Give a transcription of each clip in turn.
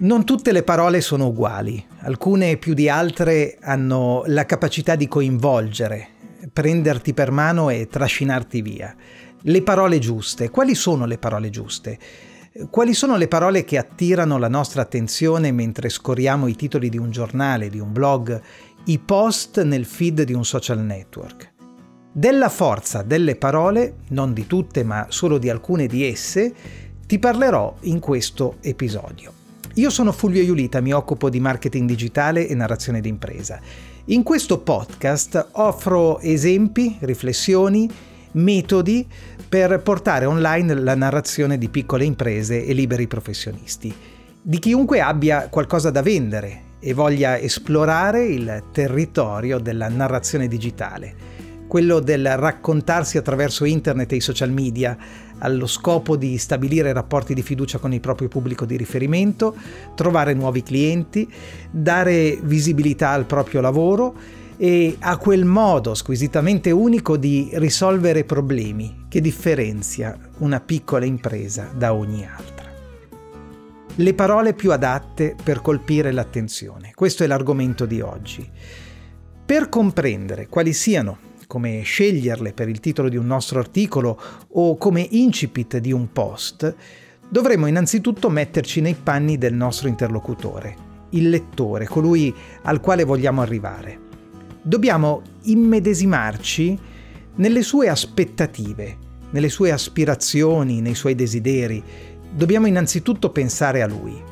Non tutte le parole sono uguali, alcune più di altre hanno la capacità di coinvolgere, prenderti per mano e trascinarti via. Le parole giuste, quali sono le parole giuste? Quali sono le parole che attirano la nostra attenzione mentre scorriamo i titoli di un giornale, di un blog, i post nel feed di un social network? Della forza delle parole, non di tutte ma solo di alcune di esse, ti parlerò in questo episodio. Io sono Fulvio Iulita, mi occupo di marketing digitale e narrazione d'impresa. In questo podcast offro esempi, riflessioni, metodi per portare online la narrazione di piccole imprese e liberi professionisti, di chiunque abbia qualcosa da vendere e voglia esplorare il territorio della narrazione digitale quello del raccontarsi attraverso internet e i social media allo scopo di stabilire rapporti di fiducia con il proprio pubblico di riferimento, trovare nuovi clienti, dare visibilità al proprio lavoro e a quel modo squisitamente unico di risolvere problemi che differenzia una piccola impresa da ogni altra. Le parole più adatte per colpire l'attenzione. Questo è l'argomento di oggi. Per comprendere quali siano come sceglierle per il titolo di un nostro articolo o come incipit di un post, dovremo innanzitutto metterci nei panni del nostro interlocutore, il lettore, colui al quale vogliamo arrivare. Dobbiamo immedesimarci nelle sue aspettative, nelle sue aspirazioni, nei suoi desideri. Dobbiamo innanzitutto pensare a lui.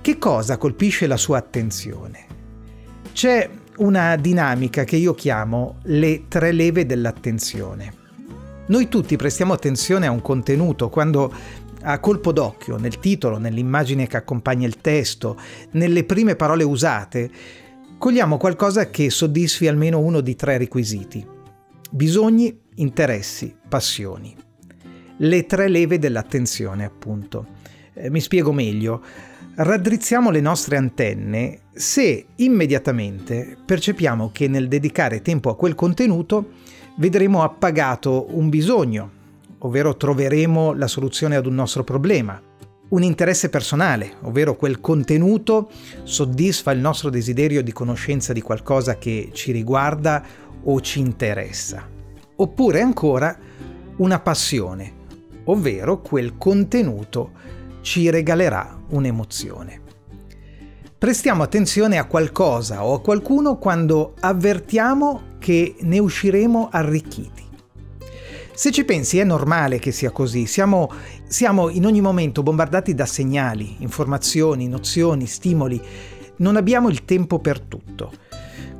Che cosa colpisce la sua attenzione? C'è una dinamica che io chiamo le tre leve dell'attenzione. Noi tutti prestiamo attenzione a un contenuto quando a colpo d'occhio, nel titolo, nell'immagine che accompagna il testo, nelle prime parole usate, cogliamo qualcosa che soddisfi almeno uno di tre requisiti. Bisogni, interessi, passioni. Le tre leve dell'attenzione, appunto. Eh, mi spiego meglio raddrizziamo le nostre antenne se immediatamente percepiamo che nel dedicare tempo a quel contenuto vedremo appagato un bisogno, ovvero troveremo la soluzione ad un nostro problema, un interesse personale, ovvero quel contenuto soddisfa il nostro desiderio di conoscenza di qualcosa che ci riguarda o ci interessa, oppure ancora una passione, ovvero quel contenuto ci regalerà un'emozione. Prestiamo attenzione a qualcosa o a qualcuno quando avvertiamo che ne usciremo arricchiti. Se ci pensi è normale che sia così, siamo, siamo in ogni momento bombardati da segnali, informazioni, nozioni, stimoli, non abbiamo il tempo per tutto.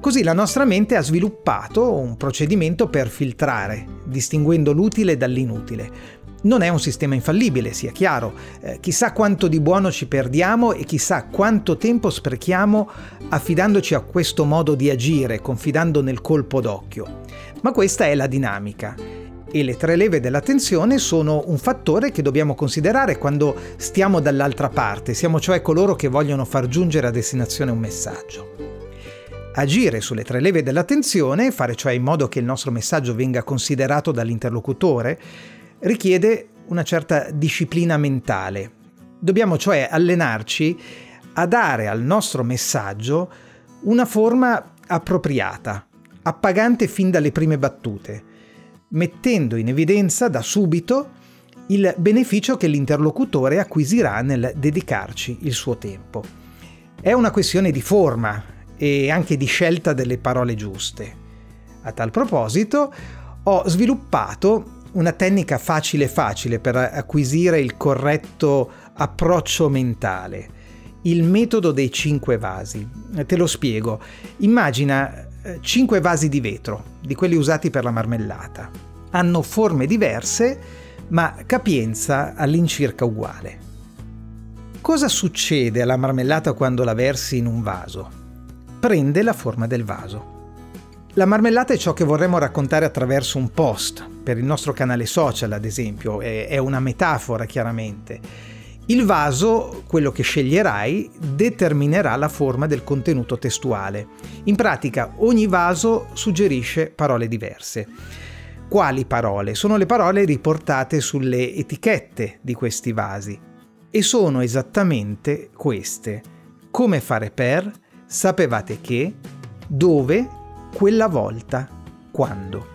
Così la nostra mente ha sviluppato un procedimento per filtrare, distinguendo l'utile dall'inutile, non è un sistema infallibile, sia chiaro. Eh, chissà quanto di buono ci perdiamo e chissà quanto tempo sprechiamo affidandoci a questo modo di agire, confidando nel colpo d'occhio. Ma questa è la dinamica. E le tre leve dell'attenzione sono un fattore che dobbiamo considerare quando stiamo dall'altra parte, siamo cioè coloro che vogliono far giungere a destinazione un messaggio. Agire sulle tre leve dell'attenzione, fare cioè in modo che il nostro messaggio venga considerato dall'interlocutore, richiede una certa disciplina mentale. Dobbiamo cioè allenarci a dare al nostro messaggio una forma appropriata, appagante fin dalle prime battute, mettendo in evidenza da subito il beneficio che l'interlocutore acquisirà nel dedicarci il suo tempo. È una questione di forma e anche di scelta delle parole giuste. A tal proposito ho sviluppato una tecnica facile facile per acquisire il corretto approccio mentale. Il metodo dei cinque vasi. Te lo spiego. Immagina eh, cinque vasi di vetro, di quelli usati per la marmellata. Hanno forme diverse, ma capienza all'incirca uguale. Cosa succede alla marmellata quando la versi in un vaso? prende la forma del vaso. La marmellata è ciò che vorremmo raccontare attraverso un post, per il nostro canale social ad esempio, è una metafora chiaramente. Il vaso, quello che sceglierai, determinerà la forma del contenuto testuale. In pratica ogni vaso suggerisce parole diverse. Quali parole? Sono le parole riportate sulle etichette di questi vasi. E sono esattamente queste. Come fare per, sapevate che, dove, quella volta, quando.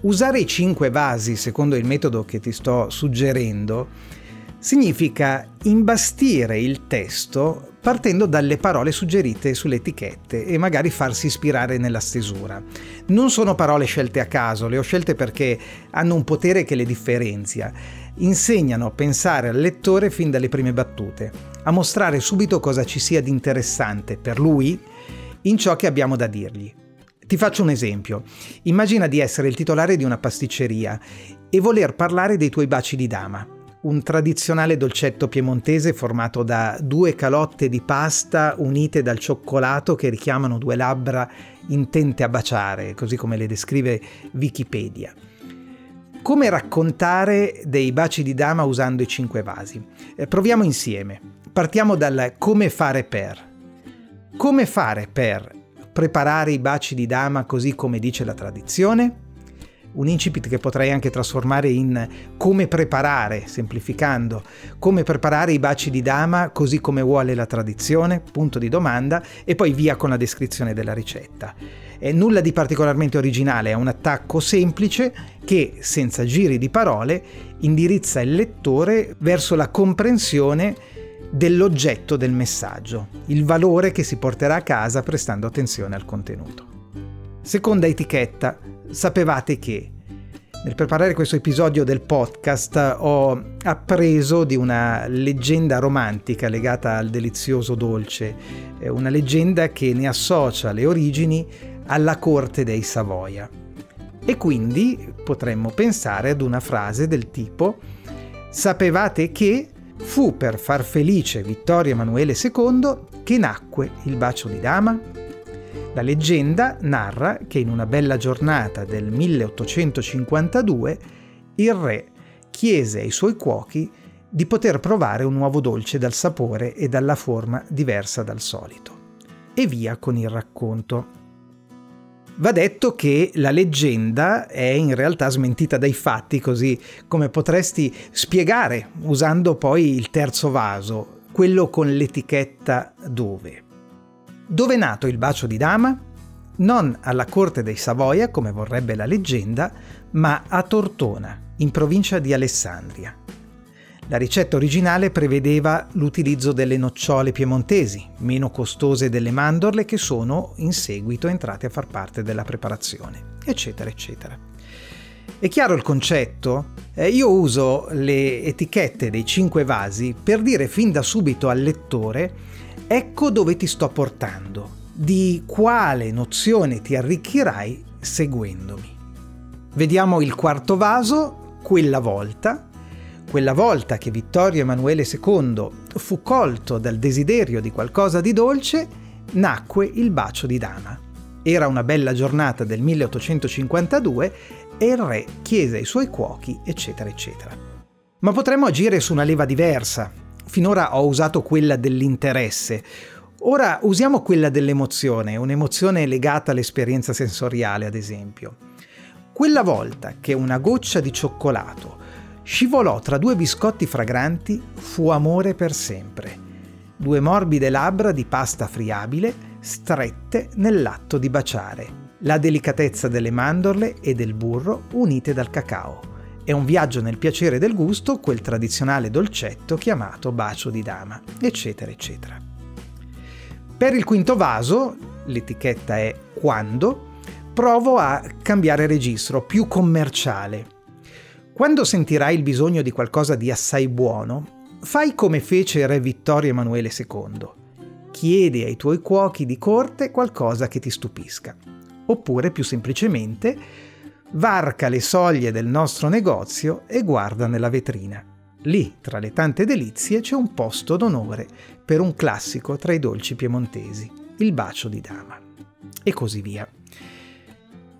Usare i cinque vasi, secondo il metodo che ti sto suggerendo, significa imbastire il testo partendo dalle parole suggerite sulle etichette e magari farsi ispirare nella stesura. Non sono parole scelte a caso, le ho scelte perché hanno un potere che le differenzia. Insegnano a pensare al lettore fin dalle prime battute, a mostrare subito cosa ci sia di interessante per lui in ciò che abbiamo da dirgli. Ti faccio un esempio. Immagina di essere il titolare di una pasticceria e voler parlare dei tuoi baci di dama, un tradizionale dolcetto piemontese formato da due calotte di pasta unite dal cioccolato che richiamano due labbra intente a baciare, così come le descrive Wikipedia. Come raccontare dei baci di dama usando i cinque vasi? Eh, proviamo insieme. Partiamo dal come fare per. Come fare per preparare i baci di dama così come dice la tradizione? Un incipit che potrei anche trasformare in come preparare, semplificando, come preparare i baci di dama così come vuole la tradizione, punto di domanda, e poi via con la descrizione della ricetta. È nulla di particolarmente originale, è un attacco semplice che, senza giri di parole, indirizza il lettore verso la comprensione dell'oggetto del messaggio, il valore che si porterà a casa prestando attenzione al contenuto. Seconda etichetta, sapevate che nel preparare questo episodio del podcast ho appreso di una leggenda romantica legata al delizioso dolce, una leggenda che ne associa le origini alla corte dei Savoia. E quindi potremmo pensare ad una frase del tipo Sapevate che Fu per far felice Vittorio Emanuele II che nacque il bacio di dama. La leggenda narra che in una bella giornata del 1852 il re chiese ai suoi cuochi di poter provare un nuovo dolce dal sapore e dalla forma diversa dal solito. E via con il racconto. Va detto che la leggenda è in realtà smentita dai fatti, così come potresti spiegare usando poi il terzo vaso, quello con l'etichetta dove. Dove è nato il bacio di dama? Non alla corte dei Savoia, come vorrebbe la leggenda, ma a Tortona, in provincia di Alessandria. La ricetta originale prevedeva l'utilizzo delle nocciole piemontesi, meno costose delle mandorle che sono in seguito entrate a far parte della preparazione, eccetera, eccetera. È chiaro il concetto? Eh, io uso le etichette dei cinque vasi per dire fin da subito al lettore ecco dove ti sto portando, di quale nozione ti arricchirai seguendomi. Vediamo il quarto vaso, quella volta, quella volta che Vittorio Emanuele II fu colto dal desiderio di qualcosa di dolce, nacque il bacio di dama. Era una bella giornata del 1852 e il re chiese ai suoi cuochi, eccetera, eccetera. Ma potremmo agire su una leva diversa. Finora ho usato quella dell'interesse. Ora usiamo quella dell'emozione, un'emozione legata all'esperienza sensoriale, ad esempio. Quella volta che una goccia di cioccolato scivolò tra due biscotti fragranti, fu amore per sempre. Due morbide labbra di pasta friabile, strette nell'atto di baciare. La delicatezza delle mandorle e del burro unite dal cacao. È un viaggio nel piacere del gusto, quel tradizionale dolcetto chiamato bacio di dama, eccetera, eccetera. Per il quinto vaso, l'etichetta è quando, provo a cambiare registro, più commerciale quando sentirai il bisogno di qualcosa di assai buono, fai come fece re Vittorio Emanuele II. Chiedi ai tuoi cuochi di corte qualcosa che ti stupisca. Oppure, più semplicemente, varca le soglie del nostro negozio e guarda nella vetrina. Lì, tra le tante delizie, c'è un posto d'onore per un classico tra i dolci piemontesi. il bacio di dama. E così via.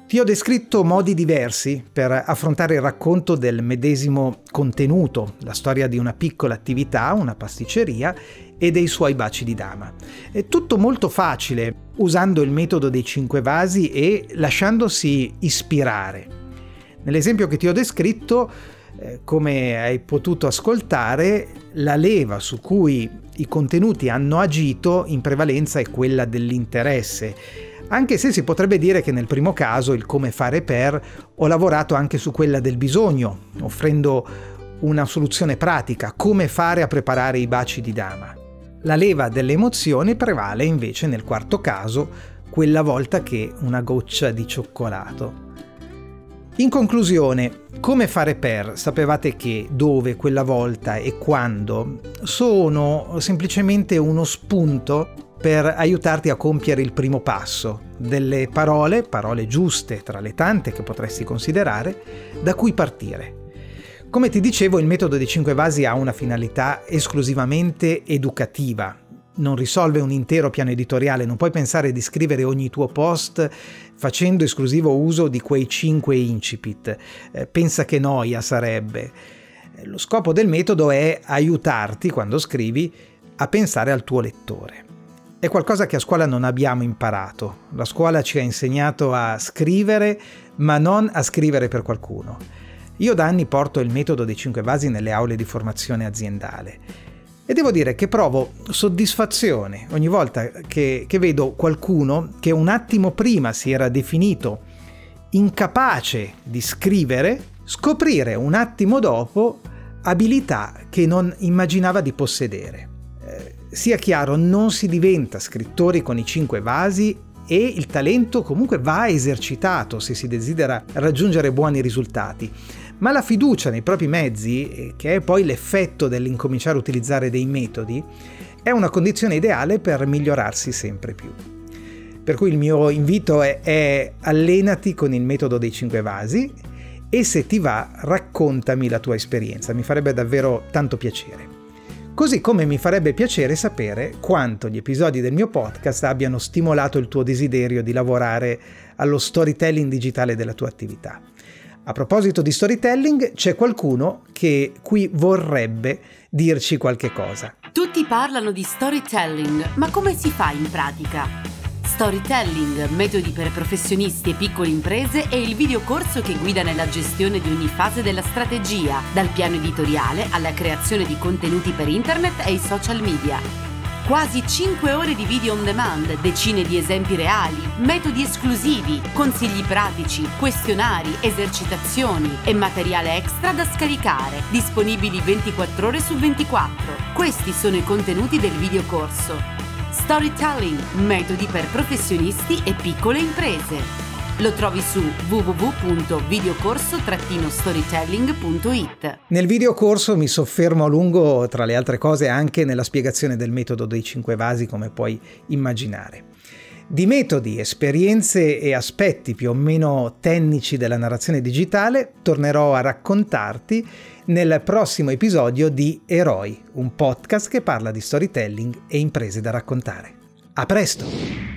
Ti ho descritto modi diversi per affrontare il racconto del medesimo contenuto, la storia di una piccola attività, una pasticceria e dei suoi baci di dama. È tutto molto facile usando il metodo dei cinque vasi e lasciandosi ispirare. Nell'esempio che ti ho descritto, eh, come hai potuto ascoltare, la leva su cui i contenuti hanno agito in prevalenza è quella dell'interesse anche se si potrebbe dire che nel primo caso, il come fare per, ho lavorato anche su quella del bisogno, offrendo una soluzione pratica, come fare a preparare i baci di dama. La leva delle emozioni prevale invece nel quarto caso, quella volta che una goccia di cioccolato. In conclusione, come fare per? Sapevate che dove, quella volta e quando sono semplicemente uno spunto per aiutarti a compiere il primo passo, delle parole, parole giuste tra le tante che potresti considerare, da cui partire. Come ti dicevo, il metodo dei 5 vasi ha una finalità esclusivamente educativa, non risolve un intero piano editoriale, non puoi pensare di scrivere ogni tuo post facendo esclusivo uso di quei 5 incipit. Eh, pensa che noia sarebbe. Lo scopo del metodo è aiutarti, quando scrivi, a pensare al tuo lettore è qualcosa che a scuola non abbiamo imparato. La scuola ci ha insegnato a scrivere, ma non a scrivere per qualcuno. Io da anni porto il metodo dei cinque vasi nelle aule di formazione aziendale e devo dire che provo soddisfazione ogni volta che, che vedo qualcuno che un attimo prima si era definito incapace di scrivere, scoprire un attimo dopo abilità che non immaginava di possedere sia chiaro, non si diventa scrittori con i cinque vasi e il talento comunque va esercitato se si desidera raggiungere buoni risultati. Ma la fiducia nei propri mezzi, eh, che è poi l'effetto dell'incominciare a utilizzare dei metodi, è una condizione ideale per migliorarsi sempre più. Per cui il mio invito è, è allenati con il metodo dei cinque vasi e se ti va raccontami la tua esperienza, mi farebbe davvero tanto piacere. Così come mi farebbe piacere sapere quanto gli episodi del mio podcast abbiano stimolato il tuo desiderio di lavorare allo storytelling digitale della tua attività. A proposito di storytelling, c'è qualcuno che qui vorrebbe dirci qualche cosa. Tutti parlano di storytelling, ma come si fa in pratica? Storytelling, metodi per professionisti e piccole imprese è il videocorso che guida nella gestione di ogni fase della strategia, dal piano editoriale alla creazione di contenuti per internet e i social media. Quasi 5 ore di video on demand, decine di esempi reali, metodi esclusivi, consigli pratici, questionari, esercitazioni e materiale extra da scaricare, disponibili 24 ore su 24. Questi sono i contenuti del videocorso Storytelling, metodi per professionisti e piccole imprese. Lo trovi su www.videocorso-storytelling.it. Nel videocorso mi soffermo a lungo, tra le altre cose, anche nella spiegazione del metodo dei cinque vasi, come puoi immaginare. Di metodi, esperienze e aspetti più o meno tecnici della narrazione digitale tornerò a raccontarti nel prossimo episodio di Eroi, un podcast che parla di storytelling e imprese da raccontare. A presto!